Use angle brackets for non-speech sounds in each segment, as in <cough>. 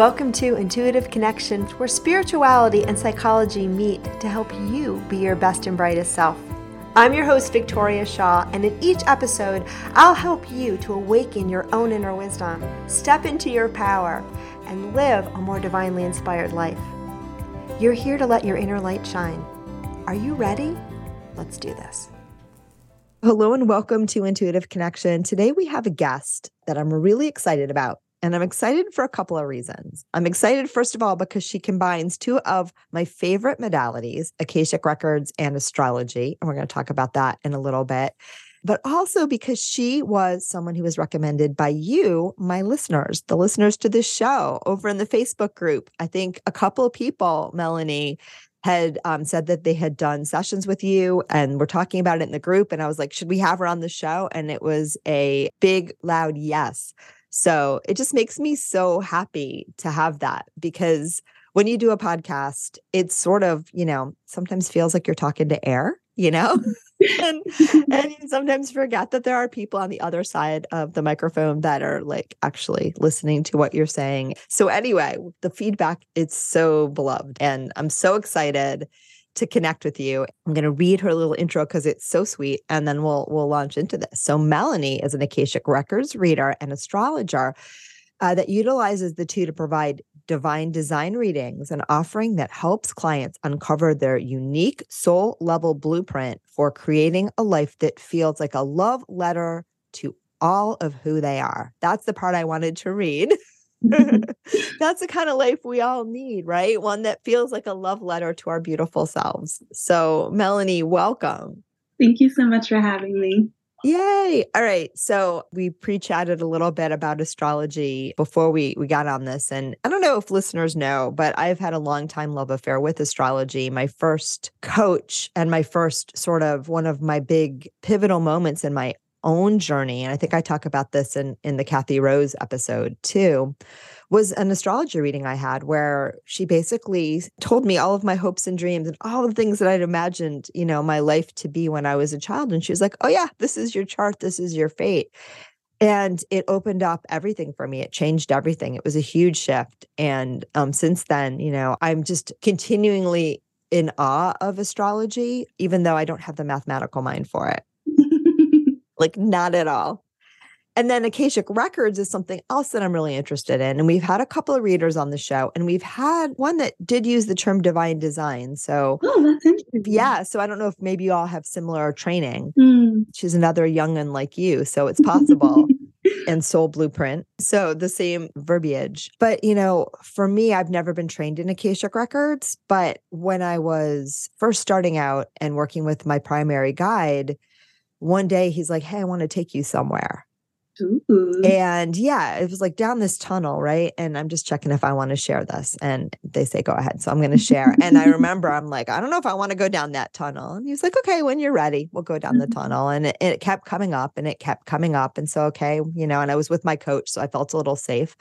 Welcome to Intuitive Connection, where spirituality and psychology meet to help you be your best and brightest self. I'm your host, Victoria Shaw, and in each episode, I'll help you to awaken your own inner wisdom, step into your power, and live a more divinely inspired life. You're here to let your inner light shine. Are you ready? Let's do this. Hello, and welcome to Intuitive Connection. Today, we have a guest that I'm really excited about. And I'm excited for a couple of reasons. I'm excited, first of all, because she combines two of my favorite modalities, Akashic Records and astrology. And we're going to talk about that in a little bit. But also because she was someone who was recommended by you, my listeners, the listeners to this show over in the Facebook group. I think a couple of people, Melanie, had um, said that they had done sessions with you and we're talking about it in the group. And I was like, should we have her on the show? And it was a big, loud yes. So it just makes me so happy to have that because when you do a podcast, it sort of, you know, sometimes feels like you're talking to air, you know? Mm-hmm. <laughs> and, <laughs> and you sometimes forget that there are people on the other side of the microphone that are like actually listening to what you're saying. So anyway, the feedback it's so beloved and I'm so excited to connect with you. I'm going to read her little intro because it's so sweet, and then we'll we'll launch into this. So Melanie is an Akashic Records reader and astrologer uh, that utilizes the two to provide divine design readings, an offering that helps clients uncover their unique soul level blueprint for creating a life that feels like a love letter to all of who they are. That's the part I wanted to read. <laughs> <laughs> <laughs> That's the kind of life we all need, right? One that feels like a love letter to our beautiful selves. So, Melanie, welcome. Thank you so much for having me. Yay. All right. So we pre-chatted a little bit about astrology before we we got on this. And I don't know if listeners know, but I've had a long time love affair with astrology. My first coach and my first sort of one of my big pivotal moments in my own journey, and I think I talk about this in in the Kathy Rose episode too, was an astrology reading I had where she basically told me all of my hopes and dreams and all the things that I'd imagined, you know, my life to be when I was a child. And she was like, "Oh yeah, this is your chart. This is your fate." And it opened up everything for me. It changed everything. It was a huge shift. And um, since then, you know, I'm just continually in awe of astrology, even though I don't have the mathematical mind for it like not at all. And then Akashic Records is something else that I'm really interested in. And we've had a couple of readers on the show, and we've had one that did use the term divine design. So, oh, that's interesting. Yeah. So I don't know if maybe you all have similar training. Mm. She's another youngin like you. So it's possible. <laughs> and soul blueprint. So the same verbiage. But, you know, for me, I've never been trained in Akashic Records. But when I was first starting out and working with my primary guide, one day he's like, Hey, I want to take you somewhere. Ooh. And yeah, it was like down this tunnel, right? And I'm just checking if I want to share this. And they say, go ahead. So I'm going to share. and I remember <laughs> I'm like, I don't know if I want to go down that tunnel. And he's like, okay, when you're ready, we'll go down the Mm-hmm. tunnel. And it, it kept coming up and it kept coming up. And so, okay, you know, and I was with my coach. So I felt a little safe.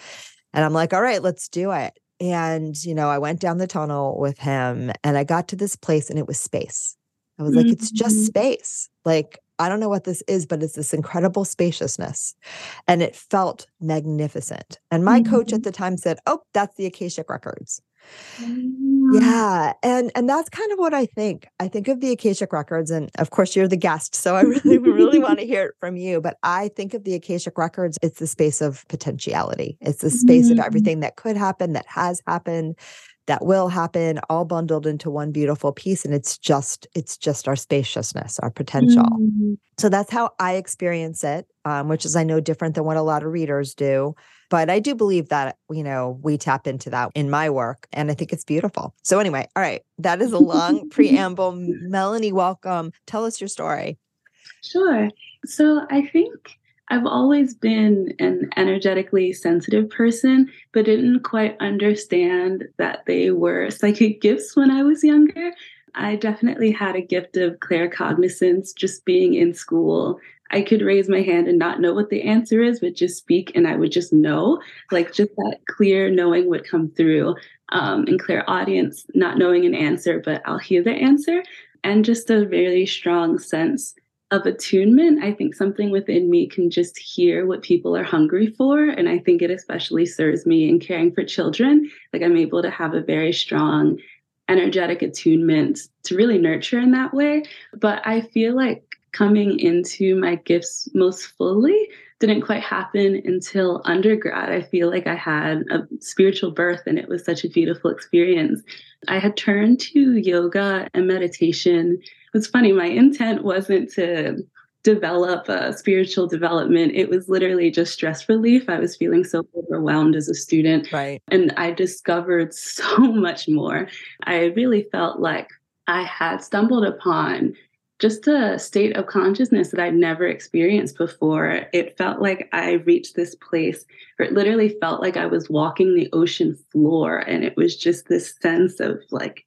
And I'm like, all right, let's do it. And, you know, I went down the tunnel with him and I got to this place and it was space. I was like, it's just Mhm. space. Like, I don't know what this is, but it's this incredible spaciousness. And it felt magnificent. And my coach at Mhm. the time said, Oh, that's the Akashic Records. Mm. Yeah. And and that's kind of what I think. I think of the Akashic Records. And of course, you're the guest. So I <laughs> really, really want to hear it from you. But I think of the Akashic Records, it's the space of potentiality. It's the space of Mhm. everything that could happen, that has happened, that will happen, all bundled into one beautiful piece. And it's just, it's just our spaciousness, our potential. Mm. So that's how I experience it, um, which is I know different than what a lot of readers do. But I do believe that, you know, we tap into that in my work and I think it's beautiful. So anyway, all right, that is a long <laughs> preamble. Melanie, welcome. Tell us your story. Sure. So I think I've always been an energetically sensitive person, but didn't quite understand that they were psychic gifts when I was younger. I definitely had a gift of claircognizance just being in school. I could raise my hand and not know what the answer is, but just speak and I would just know. Like just that clear knowing would come through. Um, and clairaudience, not knowing an answer, but I'll hear the answer. And just a very strong sense of attunement. I think something within me can just hear what people are hungry for. And I think it especially serves me in caring for children. Like I'm able to have a very strong energetic attunement to really nurture in that way. But I feel like coming into my gifts most fully didn't quite happen until undergrad. I feel like I had a spiritual birth and it was such a beautiful experience. I had turned to yoga and meditation. It's funny, my intent wasn't to develop a spiritual development. It was literally just stress relief. I was feeling so overwhelmed as a student. Right. And I discovered <laughs> so much more. I really felt like I had stumbled upon just a state of consciousness that I'd never experienced before. It felt like I reached this place where it literally felt like I was walking the ocean floor. And it was just this sense of like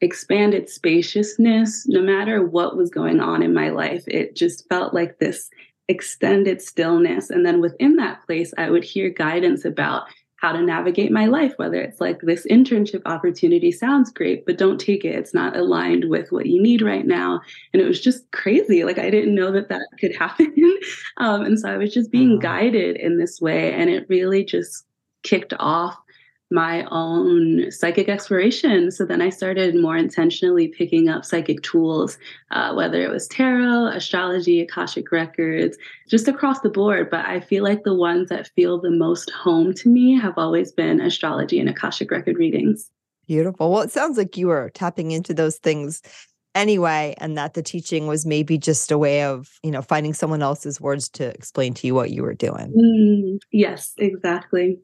expanded spaciousness. No matter what was going on in my life, it just felt like this extended stillness. And then within that place, I would hear guidance about how to navigate my life, whether it's like this internship opportunity sounds great, but don't take it. It's not aligned with what you need right now. And it was just crazy. Like I didn't know that that could <laughs> happen. um, and so I was just being guided in this way. And it really just kicked off my own psychic exploration. So then I started more intentionally picking up psychic tools, uh, whether it was tarot, astrology, Akashic records, just across the board. But I feel like the ones that feel the most home to me have always been astrology and Akashic record readings. Beautiful. Well, it sounds like you were tapping into those things anyway and that the teaching was maybe just a way of you know finding someone else's words to explain to you what you were doing mm, yes exactly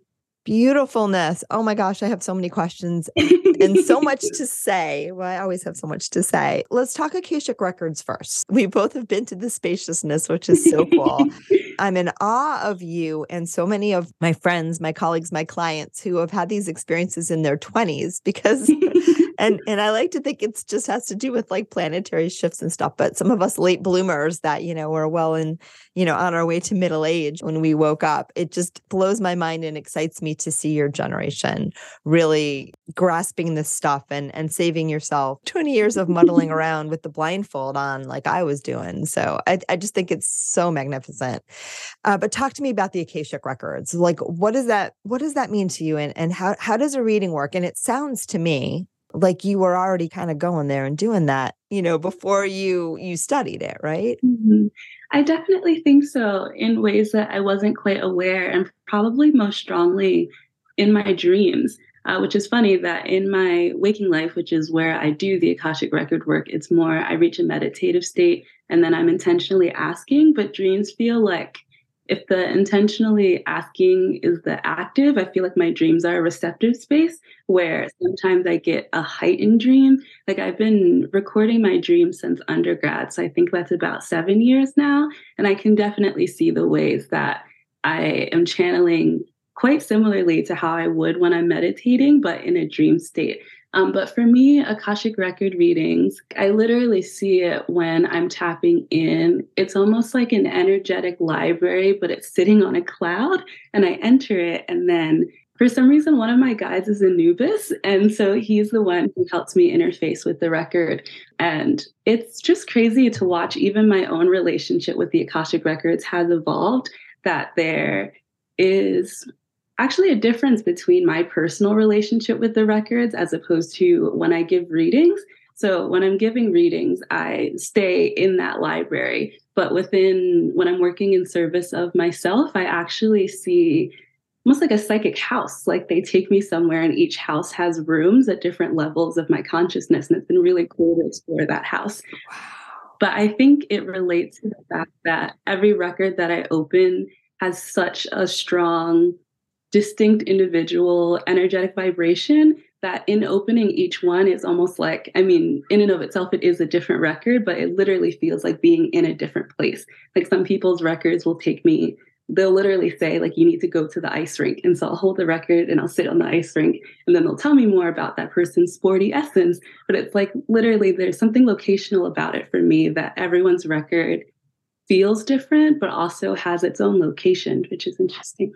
Beautifulness. Oh my gosh, I have so many questions and so <laughs> much to say. Well, I always have so much to say. Let's talk Akashic Records first. We both have been to the spaciousness, which is so cool. <laughs> I'm in awe of you and so many of my friends, my colleagues, my clients who have had these experiences in their 20s because <laughs> and and I like to think it's just has to do with like planetary shifts and stuff. But some of us late bloomers that you know were well in you know on our way to middle age when we woke up, it just blows my mind and excites me to see your generation really grasping this stuff and and saving yourself 20 years of muddling <laughs> around with the blindfold on like I was doing. So I I just think it's so magnificent. Uh, but talk to me about the Akashic records. Like what does that what does that mean to you and and how how does a reading work? And it sounds to me like you were already kind of going there and doing that you know before you you studied it right mm-hmm. i definitely think so in ways that i wasn't quite aware and probably most strongly in my dreams uh, which is funny that in my waking life which is where i do the akashic record work it's more i reach a meditative state and then i'm intentionally asking but dreams feel like if the intentionally asking is the active, I feel like my dreams are a receptive space where sometimes I get a heightened dream. Like I've been recording my dreams since undergrad. So I think that's about seven years now. And I can definitely see the ways that I am channeling quite similarly to how I would when I'm meditating, but in a dream state. Um, but for me, Akashic record readings, I literally see it when I'm tapping in. It's almost like an energetic library, but it's sitting on a cloud, and I enter it. And then for some reason, one of my guides is Anubis. And so he's the one who helps me interface with the record. And it's just crazy to watch even my own relationship with the Akashic records has evolved, that there is actually a difference between my personal relationship with the records as opposed to when I give readings. So when I'm giving readings, I stay in that library. But within when I'm working in service of myself, I actually see almost like a psychic house. Like they take me somewhere, and each house has rooms at different levels of my consciousness. And it's been really cool to explore that house. Wow. But I think it relates to the fact that every record that I open has such a strong distinct individual energetic vibration that in opening each one is almost like i mean in and of itself it is a different record but it literally feels like being in a different place. Like some people's records will take me they'll literally say like you need to go to the ice rink and so i'll hold the record and i'll sit on the ice rink and then they'll tell me more about that person's sporty essence but it's like literally there's something locational about it for me that everyone's record feels different but also has its own location which is interesting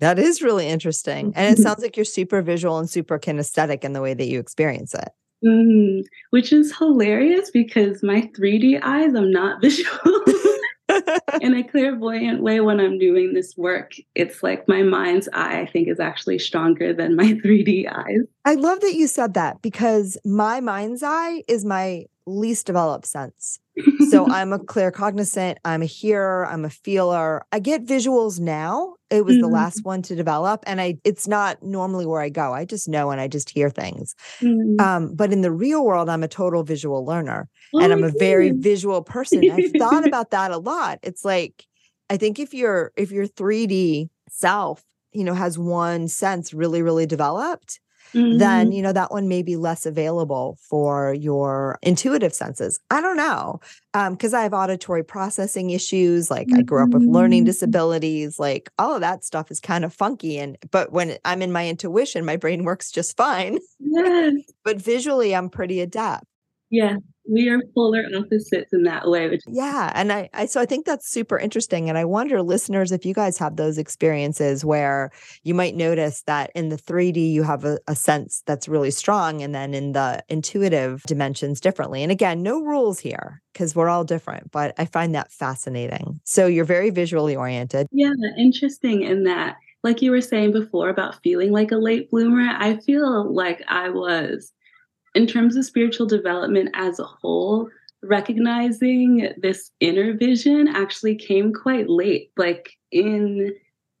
that is really interesting and it sounds like you're super visual and super kinesthetic in the way that you experience it. Mm, which is hilarious because my 3d eyes i'm not <laughs> visual. <laughs> In a clairvoyant way when I'm doing this work, it's like my mind's eye, I think, is actually stronger than my <laughs> 3D eyes. I love that you said that because my mind's eye is my least developed sense. <laughs> so I'm a claircognizant, I'm a hearer, I'm a feeler. I get visuals now. It was mm-hmm. the last one to develop and I it's not normally where I go. I just know and I just hear things. Mm-hmm. Um, but in the real world I'm a total visual learner oh and I'm a very visual person. I've thought <laughs> about that a lot. It's like I think if your if your 3D self, you know, has one sense really really developed, mm-hmm. then you know that one may be less available for your intuitive senses i don't know because um, i have auditory processing issues like mm-hmm. i grew up with learning mm-hmm. disabilities like all of that stuff is kind of funky and but when i'm in my intuition my brain works just fine yes. <laughs> but visually i'm pretty adept yeah we are polar opposites in that way which yeah and I, I so i think that's super interesting and i wonder listeners if you guys have those experiences where you might notice that in the 3d you have a, a sense that's really strong and then in the intuitive dimensions differently and again no rules here because we're all different but i find that fascinating. So you're very visually oriented. Yeah interesting in that like you were saying before about feeling like a late bloomer i feel like i was in terms of spiritual development as a whole, recognizing this inner vision actually came quite late, like in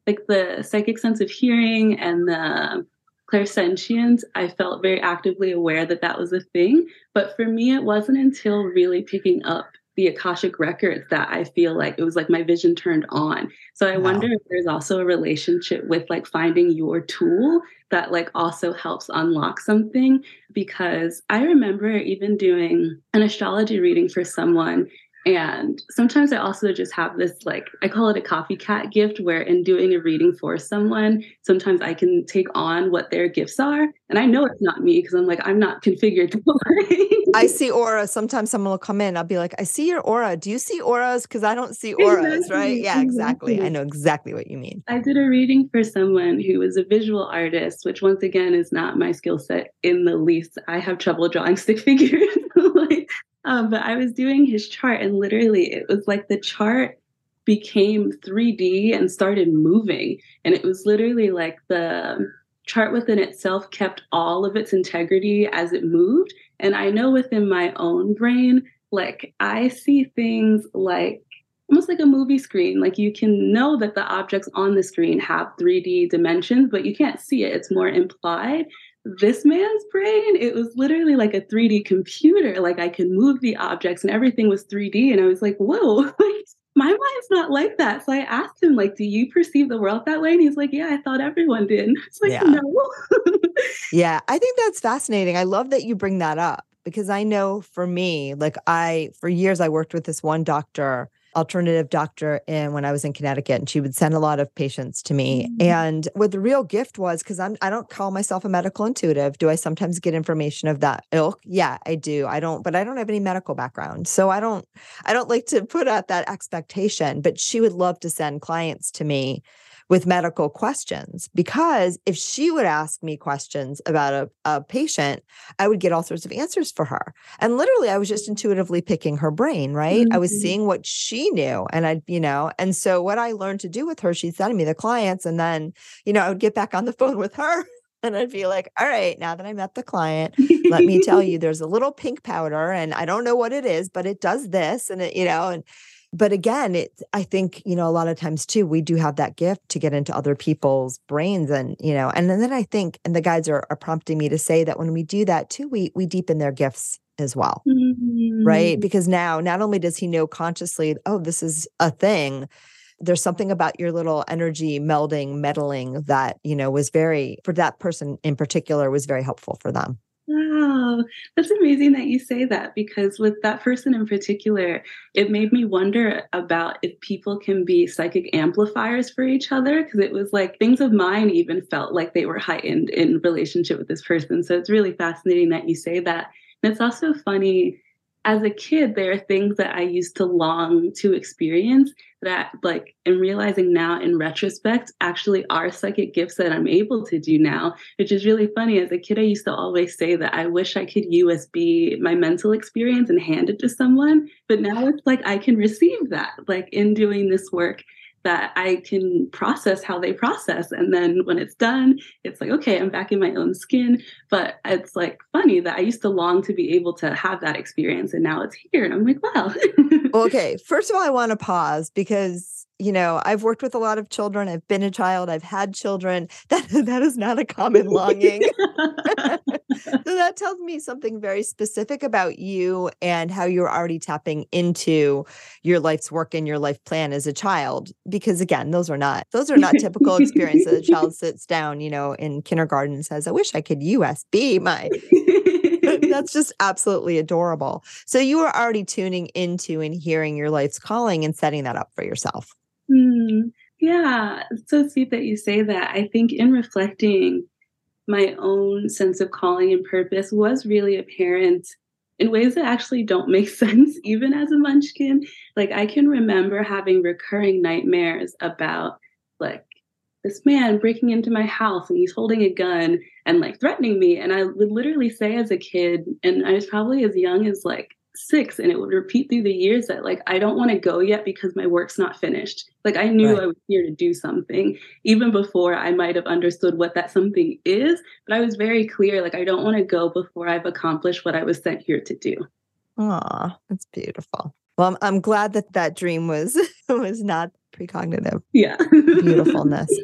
like the psychic sense of hearing and the clairsentience, I felt very actively aware that that was a thing. But for me, it wasn't until really picking up the Akashic records that I feel like it was like my vision turned on. So I wow. wonder if there's also a relationship with like finding your tool that like also helps unlock something because I remember even doing an astrology reading for someone and sometimes I also just have this, like, I call it a copycat gift, where in doing a reading for someone, sometimes I can take on what their gifts are. And I know it's not me because I'm like, I'm not configured to <laughs> I see aura. Sometimes someone will come in. I'll be like, I see your aura. Do you see auras? Because I don't see auras, exactly. right? Yeah, exactly. exactly. I know exactly what you mean. I did a reading for someone who was a visual artist, which once again is not my skill set in the least. I have trouble drawing stick <laughs> figures. Um, but I was doing his chart, and literally, it was like the chart became 3D and started moving. And it was literally like the chart within itself kept all of its integrity as it moved. And I know within my own brain, like I see things like almost like a movie screen. Like you can know that the objects on the screen have 3D dimensions, but you can't see it. It's more implied this man's brain, it was literally like a 3D computer. Like I could move the objects and everything was 3D. And I was like, whoa, <laughs> like my mind's not like that. So I asked him, like, do you perceive the world that way? And he's like, yeah, I thought everyone did. <laughs> It's like, yeah. no. <laughs> yeah, I think that's fascinating. I love that you bring that up because I know for me, like I, for years, I worked with this one doctor alternative doctor in when I was in Connecticut, and she would send a lot of patients to me. Mm-hmm. And what the real gift was, because I'm I don't call myself a medical intuitive. Do I sometimes get information of that ilk? Yeah, I do. I don't, but I don't have any medical background, so I don't I don't like to put out that expectation. But she would love to send clients to me with medical questions because if she would ask me questions about a, a patient, I would get all sorts of answers for her. And literally, I was just intuitively picking her brain, right? Mm-hmm. I was mm-hmm. seeing what she knew. And I, you know, and so what I learned to do with her, she'd send me the clients. And then, you know, I would get back on the <laughs> phone with her. And I'd be like, all right, now that I met the client, let me tell you, <laughs> there's a little pink powder and I don't know what it is, but it does this. And it, you know, and but again it i think you know a lot of times too we do have that gift to get into other people's brains and you know and then i think and the guides are, are prompting me to say that when we do that too we we deepen their gifts as well mm-hmm. right because now not only does he know consciously oh this is a thing there's something about your little energy melding, meddling that, you know, was very, for that person in particular, was very helpful for them. Wow, that's amazing that you say that because with that person in particular, it made me wonder about if people can be psychic amplifiers for each other. Because it was like things of mine even felt like they were heightened in relationship with this person. So it's really fascinating that you say that. And it's also funny as a kid, there are things that I used to long to experience that, like, and realizing now in retrospect, actually are psychic gifts that I'm able to do now, which is really funny. As a kid, I used to always say that I wish I could USB my mental experience and hand it to someone. But now it's like I can receive that, like, in doing this work that I can process how they process. And then when it's done, it's like, okay, I'm back in my own skin. But it's like funny that I used to long to be able to have that experience and now it's here. And I'm like, wow. <laughs> okay. First of all, I want to pause because you know, I've worked with a lot of children. I've been a child. I've had children. <laughs> That that is not a common longing. <laughs> <laughs> so that tells me something very specific about you and how you're already tapping into your life's work and your life plan as a child. Because again, those are not those are not typical experiences. A child sits down, you know, in kindergarten and says, "I wish I could USB my." That's just absolutely adorable. So you are already tuning into and hearing your life's calling and setting that up for yourself. Mm, yeah, it's so sweet that you say that. I think in reflecting, my own sense of calling and purpose was really apparent in ways that actually don't make <laughs> sense, even as a munchkin. Like, I can remember having recurring nightmares about, like, this man breaking into my house and he's holding a gun and like threatening me. And I would literally say as a kid, and I was probably as young as like six and it would repeat through the years that like i don't want to go yet because my work's not finished like i knew right. i was here to do something even before i might have understood what that something is but i was very clear like i don't want to go before i've accomplished what i was sent here to do Ah, that's beautiful well I'm, I'm glad that that dream was <laughs> was not precognitive yeah beautifulness <laughs>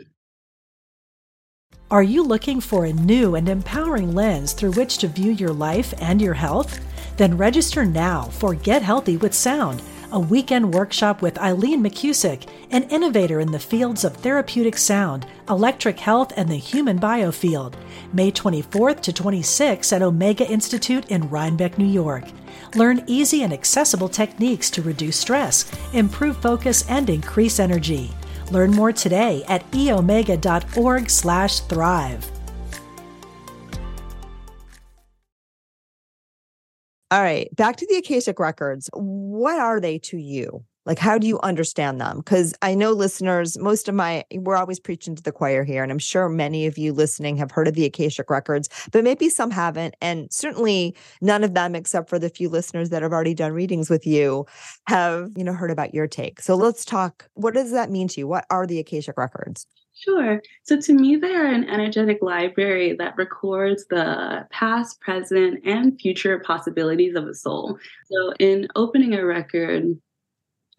are you looking for a new and empowering lens through which to view your life and your health then register now for Get Healthy with Sound, a weekend workshop with Eileen McKusick, an innovator in the fields of therapeutic sound, electric health, and the human biofield. May 24th to 26th at Omega Institute in Rhinebeck, New York. Learn easy and accessible techniques to reduce stress, improve focus, and increase energy. Learn more today at eomega.org/thrive. All right, back to the Akashic records. What are they to you? Like, how do you understand them? Because I know listeners, most of my, we're always preaching to the choir here, and I'm sure many of you listening have heard of the Akashic records, but maybe some haven't. And certainly none of them, except for the few listeners that have already done readings with you, have, you know, heard about your take. So let's talk. What does that mean to you? What are the Akashic records? Sure. So to me, they are an energetic library that records the past, present, and future possibilities of a soul. So in opening a record,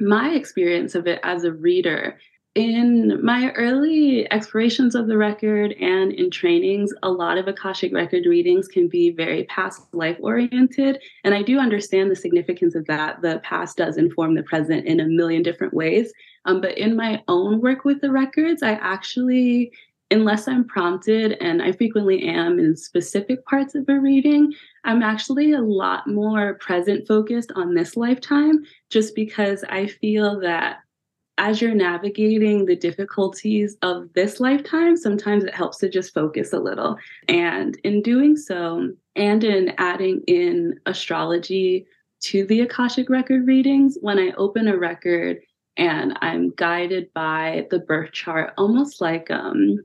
my experience of it as a reader in my early explorations of the record and in trainings, a lot of Akashic record readings can be very past life oriented. And I do understand the significance of that. The past does inform the present in a million different ways. Um, but in my own work with the records, I actually, unless I'm prompted, and I frequently am in specific parts of a reading, I'm actually a lot more present focused on this lifetime just because I feel that as you're navigating the difficulties of this lifetime, sometimes it helps to just focus a little. And in doing so, and in adding in astrology to the Akashic record readings, when I open a record and I'm guided by the birth chart, almost like um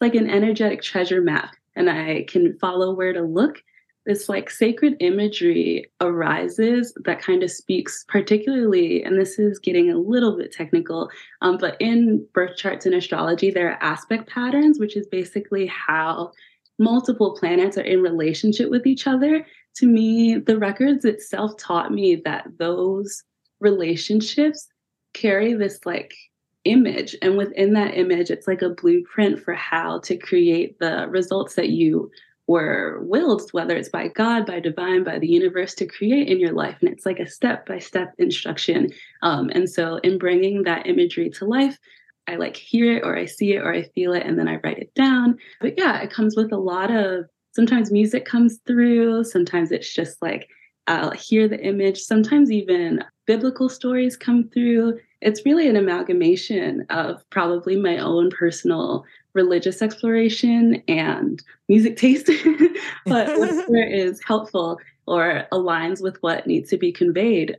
like an energetic treasure map, and I can follow where to look. This like sacred imagery arises that kind of speaks particularly and this is getting a little bit technical um, but in birth charts and astrology there are aspect patterns which is basically how multiple planets are in relationship with each other. To me the records itself taught me that those relationships carry this like image and within that image it's like a blueprint for how to create the results that you were willed, whether it's by God, by divine, by the universe, to create in your life. And it's like a step by step instruction. Um, and so, in bringing that imagery to life, I like hear it or I see it or I feel it and then I write it down. But yeah, it comes with a lot of sometimes music comes through, sometimes it's just like I'll hear the image, sometimes even biblical stories come through. It's really an amalgamation of probably my own personal religious exploration and music taste, <laughs> but <laughs> whatever is helpful or aligns with what needs to be conveyed.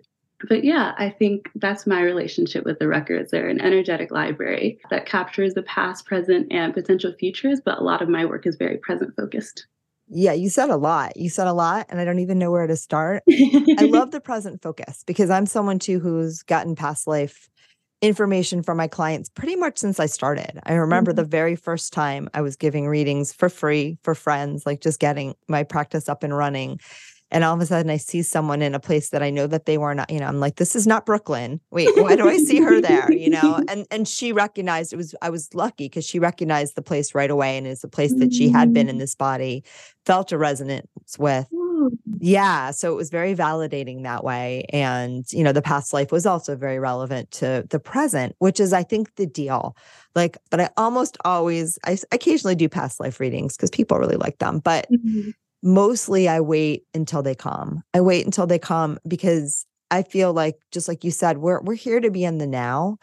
But yeah, I think that's my relationship with the records. They're an energetic library that captures the past, present, and potential futures, but a lot of my work is very present focused. Yeah, you said a lot. You said a lot, and I don't even know where to start. I <laughs> love the present focus because I'm someone too who's gotten past life information from my clients pretty much since I started. I remember mm-hmm. the very first time I was giving readings for free for friends, like just getting my practice up and running. And all of a sudden I see someone in a place that I know that they were not, you know, I'm like, this is not Brooklyn. Wait, why do I see her there? You know, <laughs> and and she recognized it was I was lucky because she recognized the place right away and it's a place that she had been in mm. this body, felt a resonance with. Yeah. So it was very validating that way. And, you know, the past life was also very relevant to the present, which is, I think, the deal. Like, but I almost always, I occasionally do past life readings because people really like them. But mm-hmm. Mostly I wait until they come. I wait until they come because I feel like, just like you said, we're, we're here to be in the now.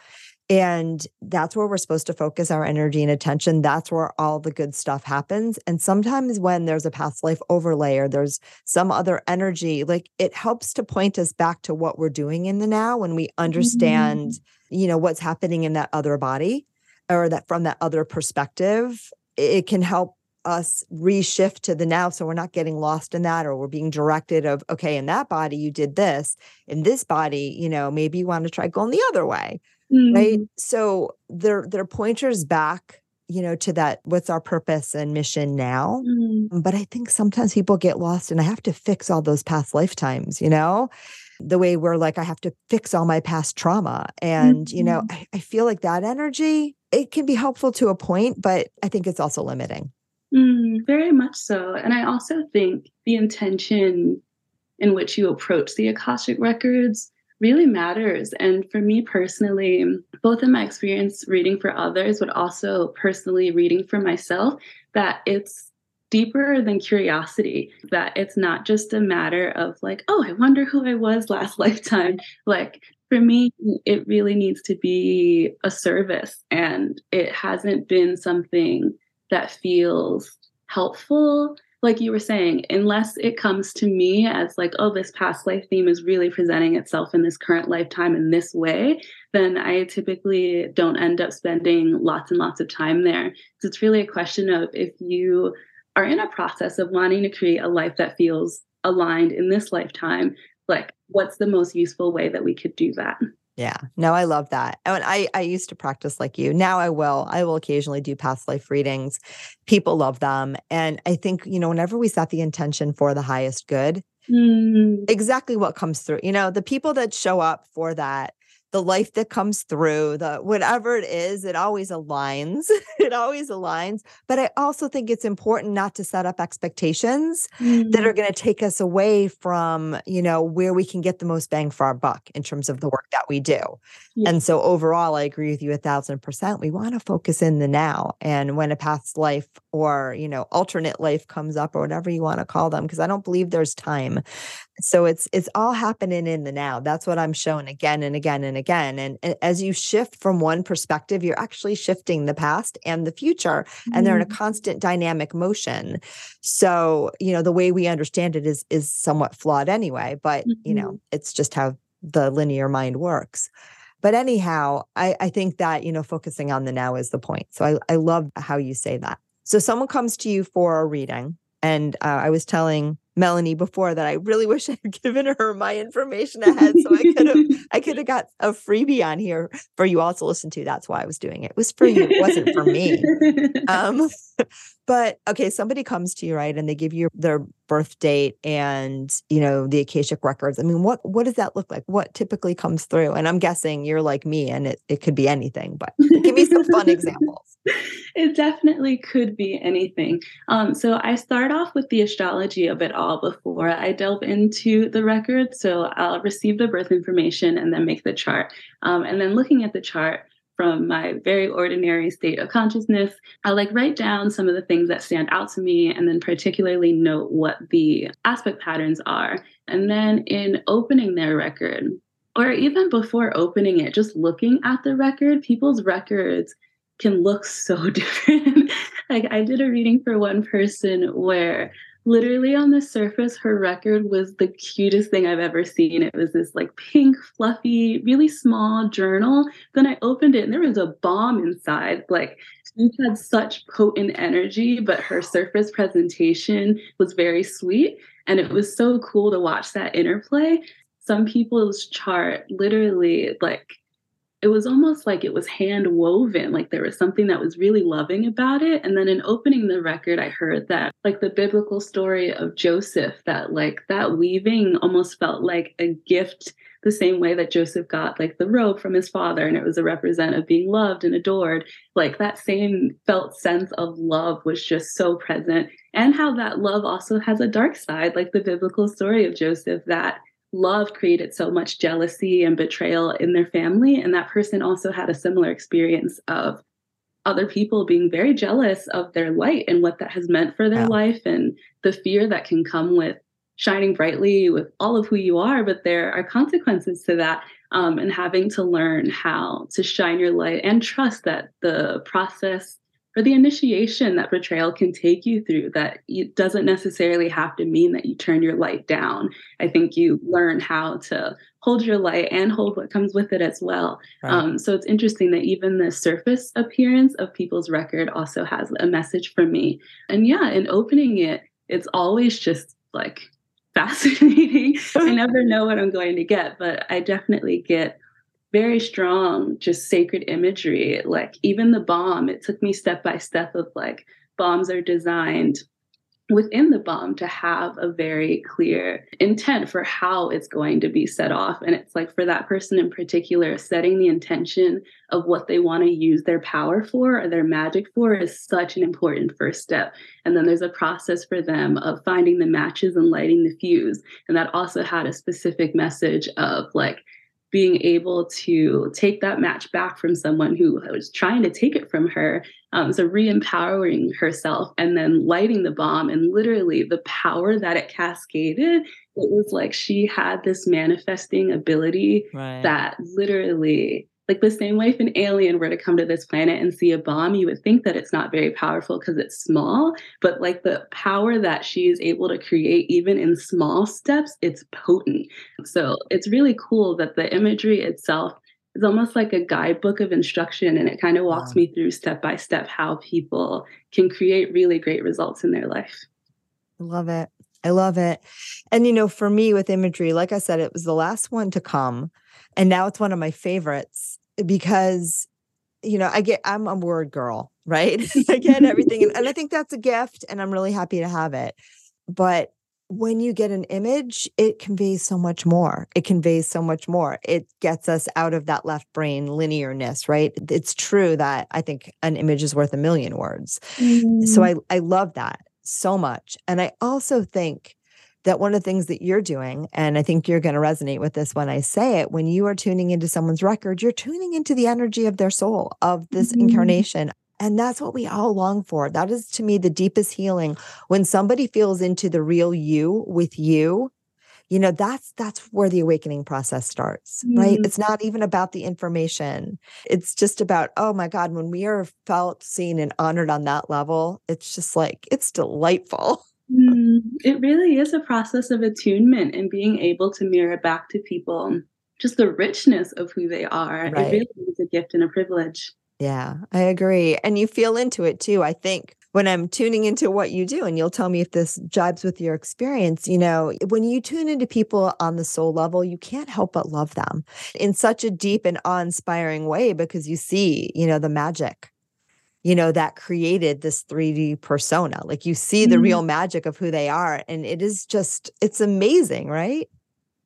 And that's where we're supposed to focus our energy and attention. That's where all the good stuff happens. And sometimes when there's a past life overlay or there's some other energy, like it helps to point us back to what we're doing in the now when we understand, mm-hmm. you know, what's happening in that other body or that from that other perspective. It can help us reshift to the now so we're not getting lost in that or we're being directed of okay in that body you did this in this body you know maybe you want to try going the other way mm. right so they're they're pointers back you know to that what's our purpose and mission now mm. but i think sometimes people get lost and i have to fix all those past lifetimes you know the way we're like i have to fix all my past trauma and mm-hmm. you know mm-hmm. I, I feel like that energy it can be helpful to a point but i think it's also limiting Mm, very much so. And I also think the intention in which you approach the Akashic records really matters. And for me personally, both in my experience reading for others, but also personally reading for myself, that it's deeper than curiosity, that it's not just a matter of like, oh, I wonder who I was <laughs> last lifetime. Like, for me, it really needs to be a service, and it hasn't been something that feels helpful like you were saying, unless it comes to me as like, oh, this past life theme is really presenting itself in this current lifetime in this way, then I typically don't end up spending lots and lots of time there. So it's really a question of if you are in a process of wanting to create a life that feels aligned in this lifetime, like what's the most useful way that we could do that? Yeah. No, I love that. And I I used to practice like you. Now I will. I will occasionally do past life readings. People love them. And I think, you know, whenever we set the intention for the highest good, mm. exactly what comes through. You know, the people that show up for that the life that comes through, the whatever it is, it always aligns. <laughs> it always aligns. But I also think it's important not to set up expectations mm-hmm. that are mm. going to take us away from, you know, where we can get the most bang for our buck in terms of the work that we do. Yeah. And so overall, I agree with you a thousand percent. We want to focus in the now. And when a past life or, you know, alternate life comes up or whatever you want to call them, because I don't believe there's time so it's it's all happening in the now that's what i'm showing again and again and again and, and as you shift from one perspective you're actually shifting the past and the future mm-hmm. and they're in a mm-hmm. constant dynamic motion so you know the way we understand it is is somewhat flawed anyway but mm-hmm. you know it's just how the linear mind works but anyhow I, I think that you know focusing on the now is the point so I, I love how you say that so someone comes to you for a reading and uh, i was telling Melanie before that I really wish <laughs> I had given her my information ahead so I could have <laughs> I could have got a freebie on here for you all to listen to. That's why I was doing it. It was for you, it wasn't for me. <laughs> Um, but okay, somebody comes to you, right? And they give you their birth date and you know the akashic records. I mean what what does that look like? What typically comes through? And i'm guessing you're like me and it, it could be anything but give me some fun <laughs> examples. It definitely could be anything. Um, so i start off with the astrology of it all before i delve into the record so i'll receive the birth information and then make the chart. Um, and then looking at the chart from my very ordinary state of consciousness. I like write down some of the things that stand out to me and then particularly note what the aspect patterns are. And then in opening their record, or even before opening it, just looking at the record, people's records can look so <laughs> different. like I did a reading for one person where literally on the surface, her record was the cutest thing I've ever seen. It was this like pink, fluffy, really small journal. Then I opened it and there was a bomb inside. Like she had such potent energy, but her surface presentation was very sweet. And it was so cool to watch that interplay. Some people's chart literally like it was almost like it was hand woven like there was something that was really loving about it. And then in opening the record i heard that like the biblical story of joseph that like that weaving almost felt like a gift the same way that joseph got like the robe from his father and it was a represent of being loved and adored. Like that same felt sense of love was just so present. And how that love also has a dark side like the biblical story of joseph that love created so much jealousy and betrayal in their family. And that person also had a similar experience of other people being very jealous of their light and what that has meant for their life and the fear that can come with shining brightly with all of who you are. But there are consequences to that. Um, and having to learn how to shine your light and trust that the process or the initiation that betrayal can take you through that it doesn't necessarily have to mean that you turn your light down. I think you learn how to hold your light and hold what comes with it as well. Right. um, so it's interesting that even the surface appearance of people's record also has a message for me. And yeah in opening it it's always just like <laughs> fascinating. I <laughs> never know what i'm going to get but i definitely get very strong, just sacred imagery. Like even the bomb, it took me step by step of like bombs are designed within the bomb to have a very clear intent for how it's going to be set off. And it's like for that person in particular, setting the intention of what they want to use their power for or their magic for is such an important first step. And then there's a process for them of finding the matches and lighting the fuse. And that also had a specific message of like, being able to take that match back from someone who was trying to take it from her. Um, so re-empowering herself and then lighting the bomb and literally the power that it cascaded. It was like she had this manifesting ability right. that literally like the same way if an alien were to come to this planet and see a bomb, you would think that it's not very powerful because it's small. But like the power that she is able to create, even in small steps, it's potent. So it's really cool that the imagery itself is almost like a guidebook of instruction and it kind of walks wow. me through step by step how people can create really great results in their life. I love it. I love it. And, you know, for me with imagery, like I said, it was the last one to come. And now it's one of my favorites because, you know, I get, I'm a word girl, right? <laughs> I get everything. And, and I <laughs> think that's a gift and I'm really happy to have it. But when you get an image, it conveys so much more. It conveys so much more. It gets us out of that left brain linearness, right? It's true that I think an image is worth a million words. Mm. So I, I love that so much. And I also think that one of the things that you're doing, and I think you're going to resonate with this when I say it, when you are tuning into someone's record, you're tuning into the energy of their soul, of this mm-hmm. incarnation. And that's what we all long for. That is to me the deepest healing. When somebody feels into the real you with you, you know that's that's where the awakening process starts right it's not even about the information it's just about oh my god when we are felt seen and honored on that level it's just like it's delightful Mm, it really is a process of attunement and being able to mirror back to people just the richness of who they are. Right. It really is a gift and a privilege. Yeah, I agree. And you feel into it too. I think when I'm tuning into what you do, and you'll tell me if this jibes with your experience, you know, when you tune into people on the soul level, you can't help but love them in such a deep and awe inspiring way because you see, you know, the magic you know, that created this 3D persona. Like you see the mm-hmm. real magic of who they are. And it is just, it's amazing, right?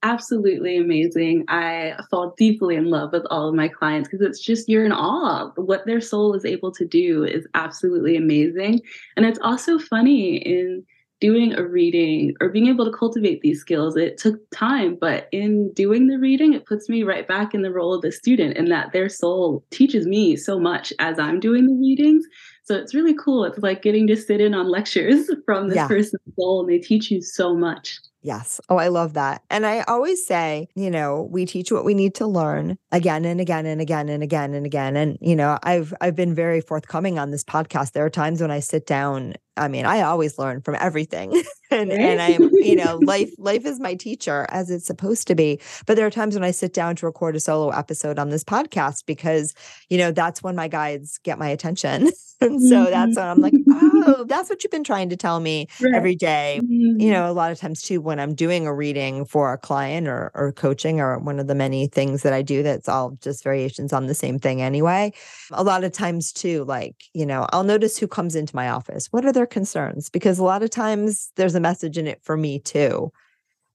absolutely amazing. I fall deeply in love with all of my clients because it's just you're in awe. What their soul is able to do is absolutely amazing. And it's also funny in doing a reading or being able to cultivate these skills. It took time, but in doing the reading, it puts me right back in the role of the student and that their soul teaches me so much as I'm doing the readings. So it's really cool. It's like getting to sit in on lectures <laughs> from this yeah. person's soul and they teach you so much. Yes. Oh, I love that. And I always say, you know, we teach what we need to learn again and again and again and again and again. And, you know, I've I've been very forthcoming on this podcast. There are times when I sit down I mean, I always learn from everything. <laughs> and and I'm, you know, <laughs> life life is my teacher as it's supposed to be. But there are times when I sit down to record a solo episode on this podcast because, you know, that's when my guides get my attention. <laughs> and so that's when I'm like, oh, that's what you've been trying to tell me right. every day. Mm-hmm. You know, a lot of times too, when I'm doing a reading for a client or or coaching or one of the many things that I do that's all just variations on the same thing anyway. A lot of times too, like, you know, I'll notice who comes into my office. What are their their concerns because a lot of times there's a message in it for me too.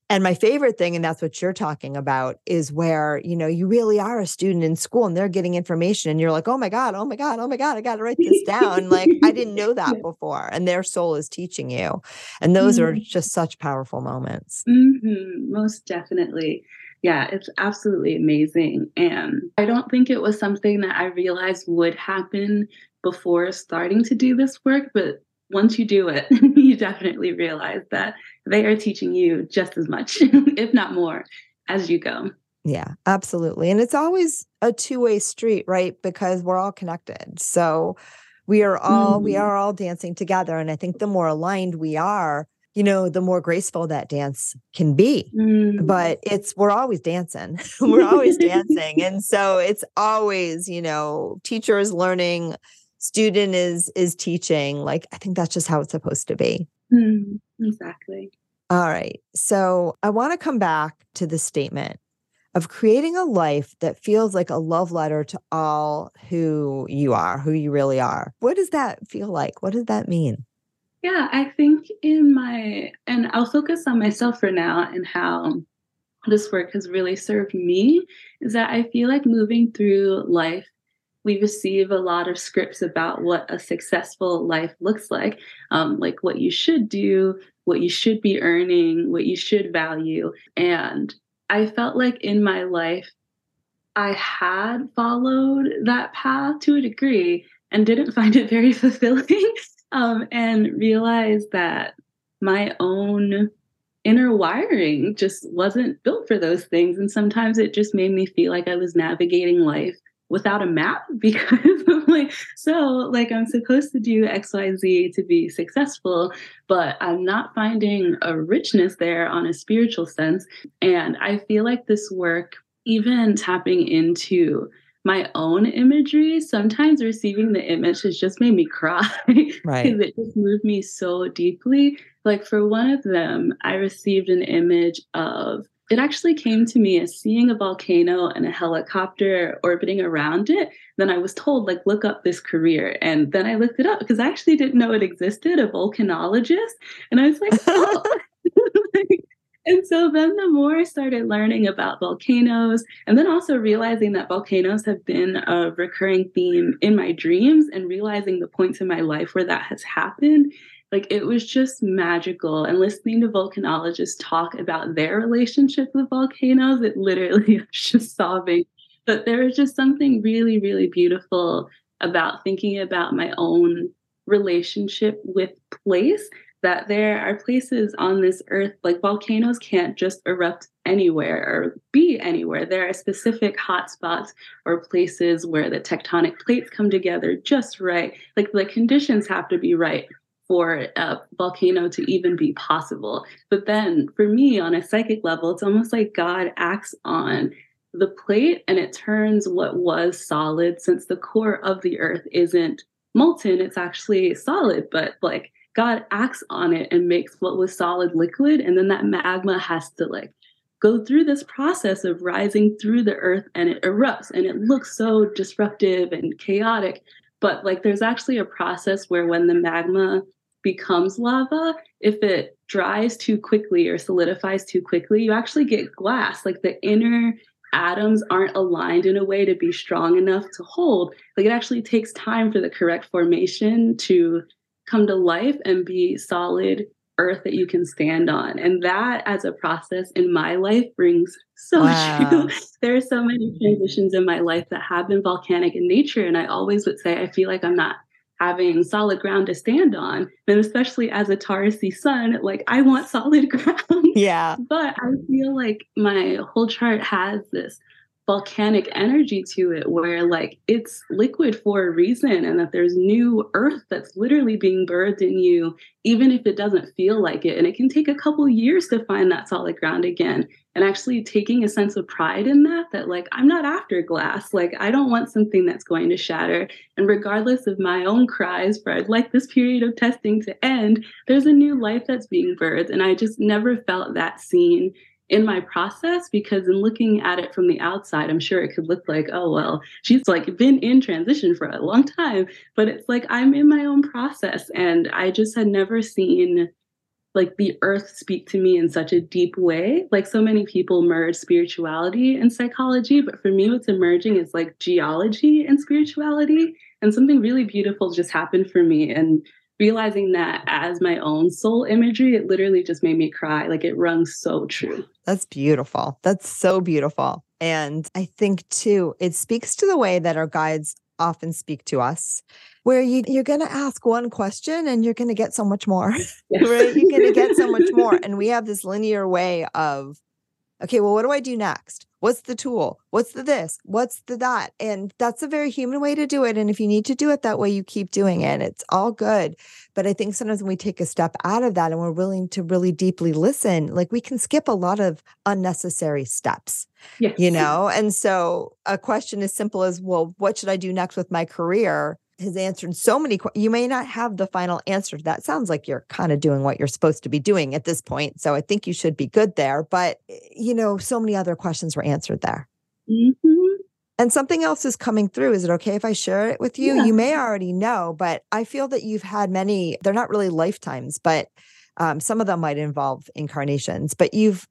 And my favorite thing, and that's what you're talking about, is where, you know, you really are a student in school and they're getting information and you're like, oh my God, oh my God, oh my God, I got to write this down. like, I didn't know that <laughs> before. And their soul is teaching you. And those mm-hmm. are just such powerful moments. Mm-hmm. Most definitely. Yeah, it's absolutely amazing. And I don't think it was something that I realized would happen before starting to do this work, but once you do it, <laughs> you definitely realize that they are teaching you just as much, <laughs> if not more, as you go. Yeah, absolutely. And it's always a two-way street, right? Because we're all connected. So we are all mm. we are all dancing together and I think the more aligned we are, you know, the more graceful that dance can be. Mm. But it's we're always dancing. <laughs> we're always dancing. And so it's always, you know, teachers learning student is is teaching like i think that's just how it's supposed to be. Mm, exactly. All right so i want to come back to the statement of creating a life that feels like a love letter to all who you are who you really are. What does that feel like? What does that mean? Yeah i think in my and i'll focus on myself for now and how this work has really served me is that i feel like moving through life we receive a lot of scripts about what a successful life looks like, um, like what you should do, what you should be earning, what you should value. And I felt like in my life, I had followed that path to a degree and didn't <laughs> find it very fulfilling <laughs> um, and realized that my own inner wiring just wasn't built for those things. And sometimes it just made me feel like I was navigating life without a map <laughs> because I'm like, so like I'm supposed to do XYZ to be successful, but I'm not finding a richness there on a spiritual sense. And I feel like this work, even tapping into my own imagery, sometimes receiving the image has just made me cry. <laughs> Right. Because it just moved me so deeply. Like for one of them, I received an image of it actually came to me as seeing a volcano and a helicopter orbiting around it. Then I was told, like, look up this career. And then I looked it up because I actually didn't know it existed, a volcanologist. And I was like, <laughs> oh. <laughs> and so then the more I started learning about volcanoes, and then also realizing that volcanoes have been a recurring theme in my dreams and realizing the points in my life where that has happened, like it was just magical. And listening to volcanologists talk about their relationship with volcanoes, it literally <laughs> was just sobbing. But there was just something really, really beautiful about thinking about my own relationship with place that there are places on this earth like volcanoes can't just erupt anywhere or be anywhere there are specific hotspots or places where the tectonic plates come together just right like the conditions have to be right for a volcano to even be possible. But then for me, on a psychic level, it's almost like God acts on the plate and it turns what was solid, since the core of the earth isn't molten, it's actually solid, but like God acts on it and makes what was solid liquid. And then that magma has to like go through this process of rising through the earth and it erupts and it looks so disruptive and chaotic but like there's actually a process where when the magma becomes lava, if it dries too quickly or solidifies too quickly, you actually get glass. Like the inner atoms aren't aligned in a way to be strong enough to hold. Like it actually takes time for the correct formation to come to life and be solid earth that you can stand on. And that as a process in my life brings so wow. true. <laughs> there are so many transitions in my life that have been volcanic in nature. And I always would say, I feel like I'm not having solid ground to stand on. And especially as a Taurus sun, like I want <laughs> solid ground. Yeah. but I feel like my whole chart has this volcanic energy to it where like it's liquid for a reason and that there's new earth that's literally being birthed in you even if it doesn't feel like it. And it can take a couple years to find that solid ground again. And actually taking a sense of pride in that that like i'm not after glass. Like i don't want something that's going to shatter. And regardless of my own cries for i'd like this period of testing to end there's a new life that's being birthed. And i just never felt that seen in my process because in looking at it from the outside i'm sure it could look like oh well she's like been in transition for a long time. But it's like i'm in my own process and i just had never seen like the earth speak to me in such a deep way. Like so many people merge spirituality and psychology but for me what's emerging is like geology and spirituality. And something really beautiful just happened for me and realizing that as my own soul imagery, it literally just made me cry. Like it rung so true. That's beautiful. That's so beautiful. And I think too, it speaks to the way that our guides often speak to us, where you, you're going to ask one question and you're going to get so much more, <laughs> yes. right? You're going to get so much more. <laughs> And we have this linear way of, okay, well, what do I do next? What's the tool? What's the this? What's the that? And that's a very human way to do it. And if you need to do it that way, you keep doing it. It's all good. But I think sometimes when we take a step out of that and we're willing to really deeply listen, like we can skip a lot of unnecessary steps. Yes. You know? And so a question as simple as, well, what should I do next with my career? Has answered so many you may not have the final answer. To that sounds like you're kind of doing what you're supposed to be doing at this point so i think you should be good there but eh, you know so many other questions were answered there. Mm-hmm. and something else is coming through. Is it okay if i share it with you? Yeah. you may already know but i feel that you've had many they're not really lifetimes but um, some of them might involve incarnations but you've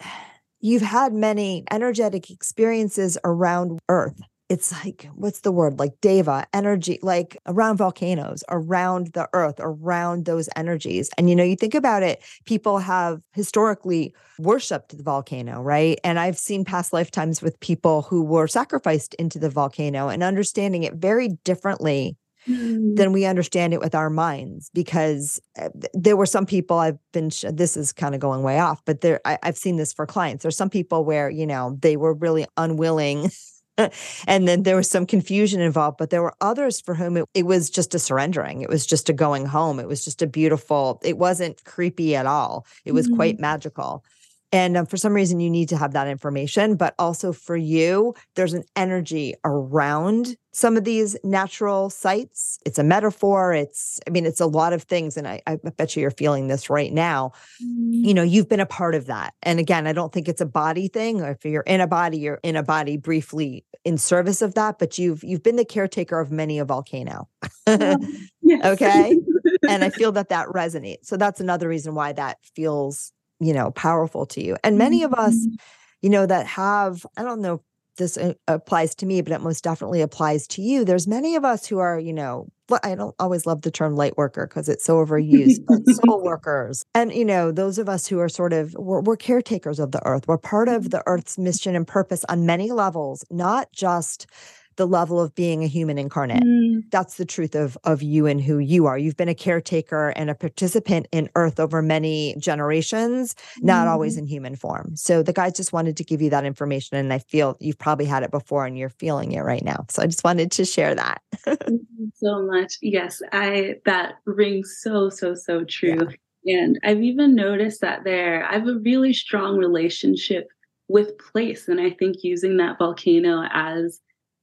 <sighs> you've had many energetic experiences around earth it's like what's the word? Like deva energy like around volcanoes around the earth around those energies. And you know you think about it people have historically worshiped the volcano right? And i've seen past lifetimes with people who were sacrificed into the volcano and understanding it very differently mm. than we understand it with our minds because eh, there were some people i've been this is kind of going way off but there I, i've seen this for clients. There's some people where you know they were really unwilling <laughs> <laughs> and then there was some confusion involved, but there were others for whom it, it was just a surrendering. It was just a going home. It was just a beautiful, it wasn't creepy at all. It was mm-hmm. quite magical. And um, for some reason, you need to have that information. But also for you, there's an energy around some of these natural sites. It's a metaphor. It's, I mean, it's a lot of things. And I, I bet you you're feeling this right now. Mm. You know, you've been a part of that. And again, I don't think it's a body thing. If you're in a body, you're in a body briefly in service of that, but you've you've been the caretaker of many a volcano. <laughs> yes. Okay. <laughs> and I feel that that resonates. So that's another reason why that feels you know, powerful to you. And many of us, mm-hmm. you know, that have, I don't know this uh, applies to me, but it most definitely applies to you. There's many of us who are, you know, I don't always love the term light worker because it's so overused, but <laughs> soul workers. And, you know, those of us who are sort of, we're, we're caretakers of the earth. We're part of mm-hmm. the earth's mission and purpose on many levels, not just the level of being a human incarnate. Mm. That's the truth of of you and who you are. You've been a caretaker and a participant in earth over many generations, mm. not always mm. in human form. So the guys just wanted to give you that information and I feel you've probably had it before and you're feeling it right now. So I just wanted to share that. so much. Yes, I that rings so so so true. Yeah. And I've even noticed that there I have a really strong relationship with place and I think using that volcano as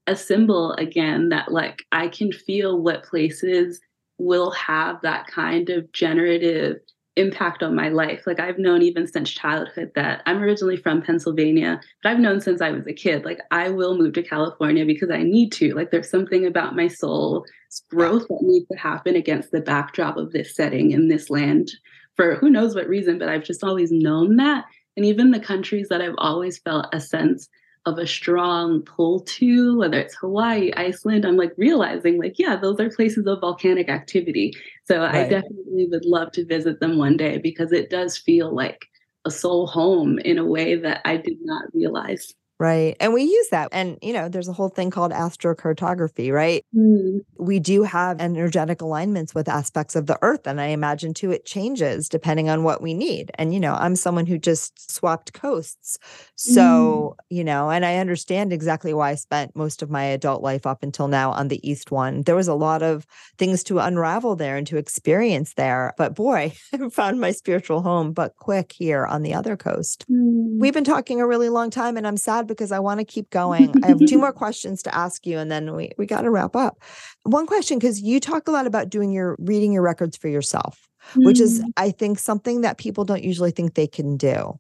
a symbol again that like I can feel what places will have that kind of generative impact on my life. Like I've known even since childhood that I'm originally from Pennsylvania, but I've known since I was a kid, like I will move to California because I need to. Like there's something about my soul's growth that needs to happen against the backdrop of this setting in this land for who knows what reason, but I've just always known that. And even the countries that I've always felt a sense of a strong pull to, whether it's Hawaii, Iceland, I'm like realizing, like, yeah, those are places of volcanic activity. So right. I definitely would love to visit them one day because it does feel like a soul home in a way that I did not realize. Right. And we use that. And, you know, there's a whole thing called astrocartography, right? Mm. We do have energetic alignments with aspects of the earth. And I imagine too, it changes depending on what we need. And, you know, I'm someone who just swapped coasts. So, mm. you know, and I understand exactly why I spent most of my adult life up until now on the East one. There was a lot of things to unravel there and to experience there. But boy, <laughs> I found my spiritual home, but quick here on the other coast. Mm. We've been talking a really long time and I'm sad because I want to keep going. I have two more <laughs> questions to ask you and then we, we got to wrap up. One question, because you talk a lot about doing your reading your records for yourself, mm. which is, mm. I think, something that people don't usually think they can do.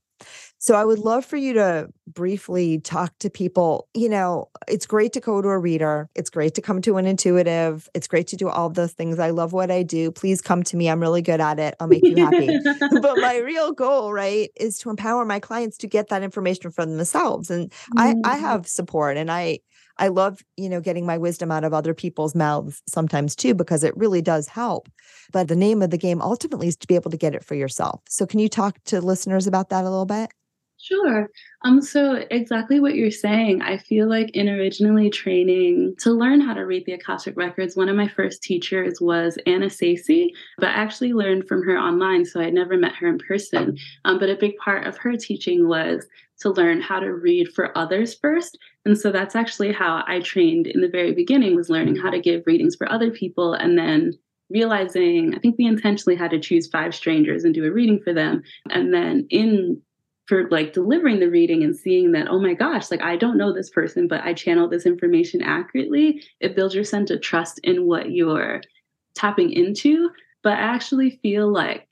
So I would love for you to briefly talk to people. You know, it's great to go to a reader. It's great to come to an intuitive. It's great to do all those things. I love what I do. Please come to me. I'm really good at it. I'll make you happy. <laughs> but my real goal, right, is to empower my clients to get that information from themselves. And mm-hmm. I, I mm-hmm. have support and I I love, you know, getting my wisdom out of other people's mouths sometimes too, because it really does help. But the name of the game ultimately is to be able to get it for yourself. So can you talk to listeners about that a little bit? Sure. Um, so exactly what you're saying. I feel like in originally training to learn how to read the Akashic records, one of my first teachers was Anna Sayce, but I actually learned from her online, so I never met her in person. Um, but a big part of her teaching was to learn how to read for others first. And so that's actually how I trained in the very beginning was learning how to give readings for other people and then realizing I think we intentionally had to choose five strangers and do a reading for them. And then in for like delivering the reading and seeing that oh my gosh like i don't know this person but i channel this information accurately it builds your sense of trust in what you're tapping into. But i actually feel like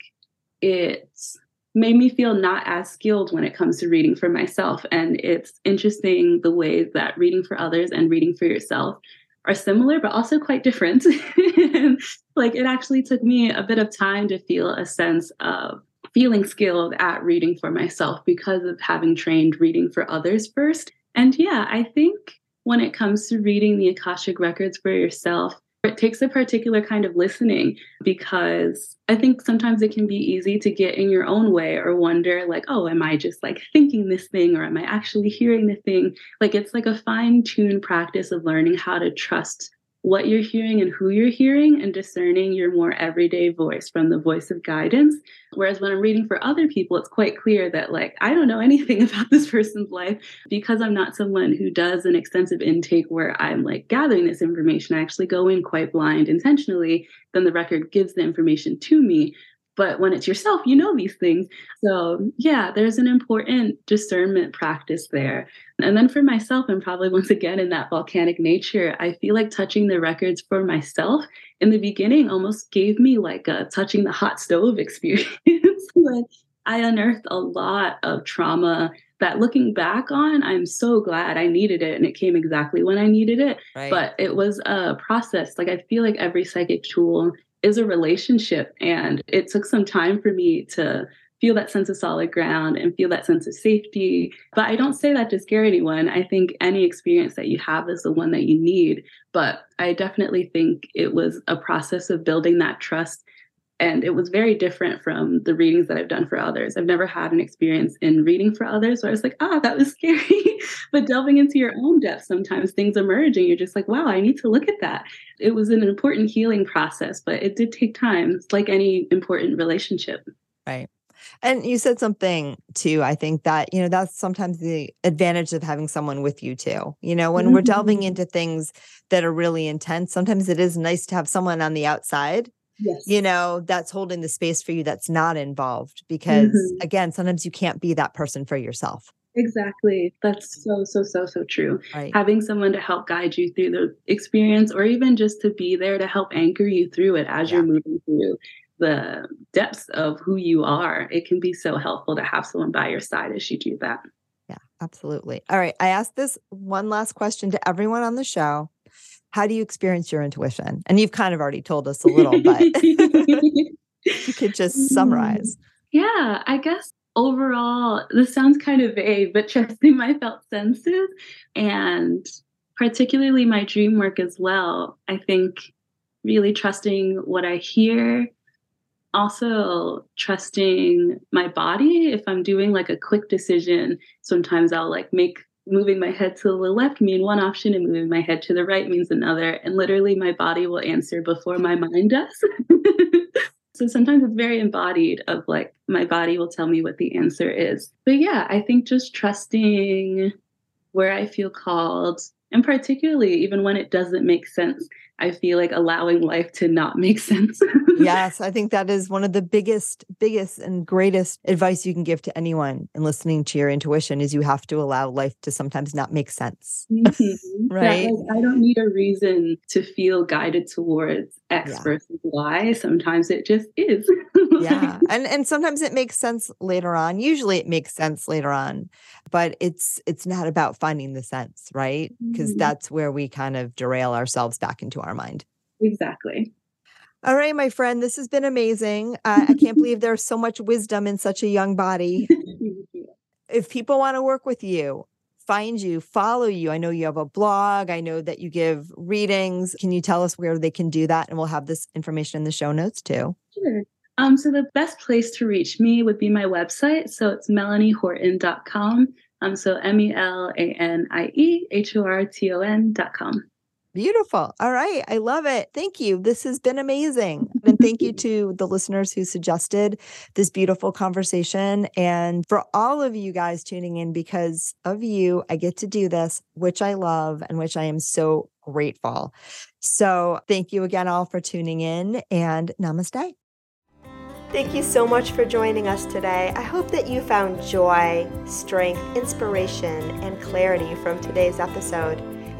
it's made me feel not as skilled when it comes to reading for myself. And it's interesting the ways that reading for others and reading for yourself are similar but also quite different. <laughs> Like it actually took me a bit of time to feel a sense of feeling skilled at reading for myself because of having trained reading for others first. And yeah, I think when it comes to reading the Akashic records for yourself, it takes a particular kind of listening because I think sometimes it can be easy to get in your own way or wonder, like, oh, am I just like thinking this thing or am I actually hearing the thing? Like, it's like a fine tuned practice of learning how to trust what you're hearing and who you're hearing and discerning your more everyday voice from the voice of guidance. Whereas when I'm reading for other people, it's quite clear that, like, I don't know <laughs> anything about this person's life because I'm not someone who does an extensive intake where I'm like gathering this information. I actually go in quite blind intentionally. Then the record gives the information to me but when it's yourself you know these things so yeah there's an important discernment practice there and then for myself and probably <laughs> once again in that volcanic nature i feel like touching the records for myself in the beginning almost gave me like a touching the hot stove <laughs> experience <laughs> like i unearthed a lot of trauma that looking back on, I'm so glad I needed it and it came exactly when I needed it. Right. But it was a process. Like I feel like every psychic tool is a relationship. And it took some time for me to feel that sense of solid ground and feel that sense of safety. But I don't say that to scare anyone. I think any experience that you have is the one that you need. But I definitely think it was a process of building that trust and it was very different from the readings that I've done for others. I've never had an experience in reading for others where I was like, ah, that was <laughs> scary. but delving into your own depth, sometimes things emerge and you're just like, wow, I need to look at that. It was an important healing process, but it did take time. It's like any important relationship. Right. And you said something too. I think that, you know, that's sometimes the advantage of having someone with you too. You know, when mm-hmm. we're delving mm-hmm. into things that are really intense, sometimes it is nice to have someone on the outside yes. you know, that's holding the space for you that's not involved. Because mm-hmm. again, sometimes you can't be that person for yourself. Exactly. That's so, so, so, so true. Right. Having someone to help guide you through the experience or even just to be there to help anchor you through it as yeah. you're moving through the depths of who you are, it can be so helpful to have someone by your side as you do that. Yeah, absolutely. All right. I asked this one last question to everyone on the show. How do you experience your intuition? And you've kind of already told us a little, but <laughs> you could just summarize. Mm, yeah, I guess overall, this sounds kind of vague, but trusting my felt senses and particularly my dream work as well. I think really trusting what I hear, also trusting my body. If I'm doing like a quick decision, sometimes I'll like make moving my head to the left mean one option and moving my head to the right means another. And literally my body will answer before my mind does. <laughs> so sometimes it's very embodied of like my body will tell me what the answer is. But yeah, I think just trusting where I feel called and particularly even when it doesn't make sense I feel like allowing life to not make <laughs> sense. yes, I think that is one of the biggest, biggest, and greatest advice you can give to anyone in listening to your intuition is you have to allow life to sometimes not make sense. <laughs> Mm-hmm. right. like, I don't need a reason to feel guided towards X yeah. versus Y. Sometimes it just is. yeah. <laughs> And and sometimes it makes sense later on. Usually it makes sense later on, but it's it's not about finding the sense, right? Because mm-hmm. that's where we kind of derail ourselves back into our mind. Exactly. All right, my friend, this has been amazing. Uh, I can't believe there's so much wisdom in such a young body. <laughs> if people want to work with you, find you, follow you, I know you have a blog. I know that you give readings. Can you tell us where they can do that? And we'll have this information in the show notes too. Sure. Um, so the best place to reach me would be my website. So it's melaniehorton.com. Um, so M E L A N I E H O R T O N.com. Beautiful. All right. I love it. Thank you. This has been amazing. <laughs> And thank you to the listeners who suggested this beautiful conversation. And for all of you guys tuning in, because of you, I get to do this, which I love and which I am so grateful. So thank you again, all, for tuning in and namaste. Thank you so much for joining us today. I hope that you found joy, strength, inspiration, and clarity from today's episode.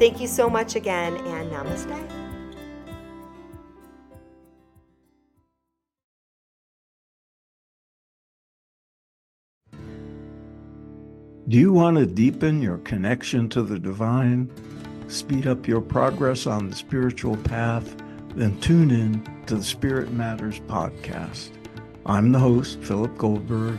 Thank you so much again, and namaste. Do you want to deepen your connection to the divine, speed up your progress on the spiritual path? Then tune in to the Spirit Matters podcast. I'm the host, Philip Goldberg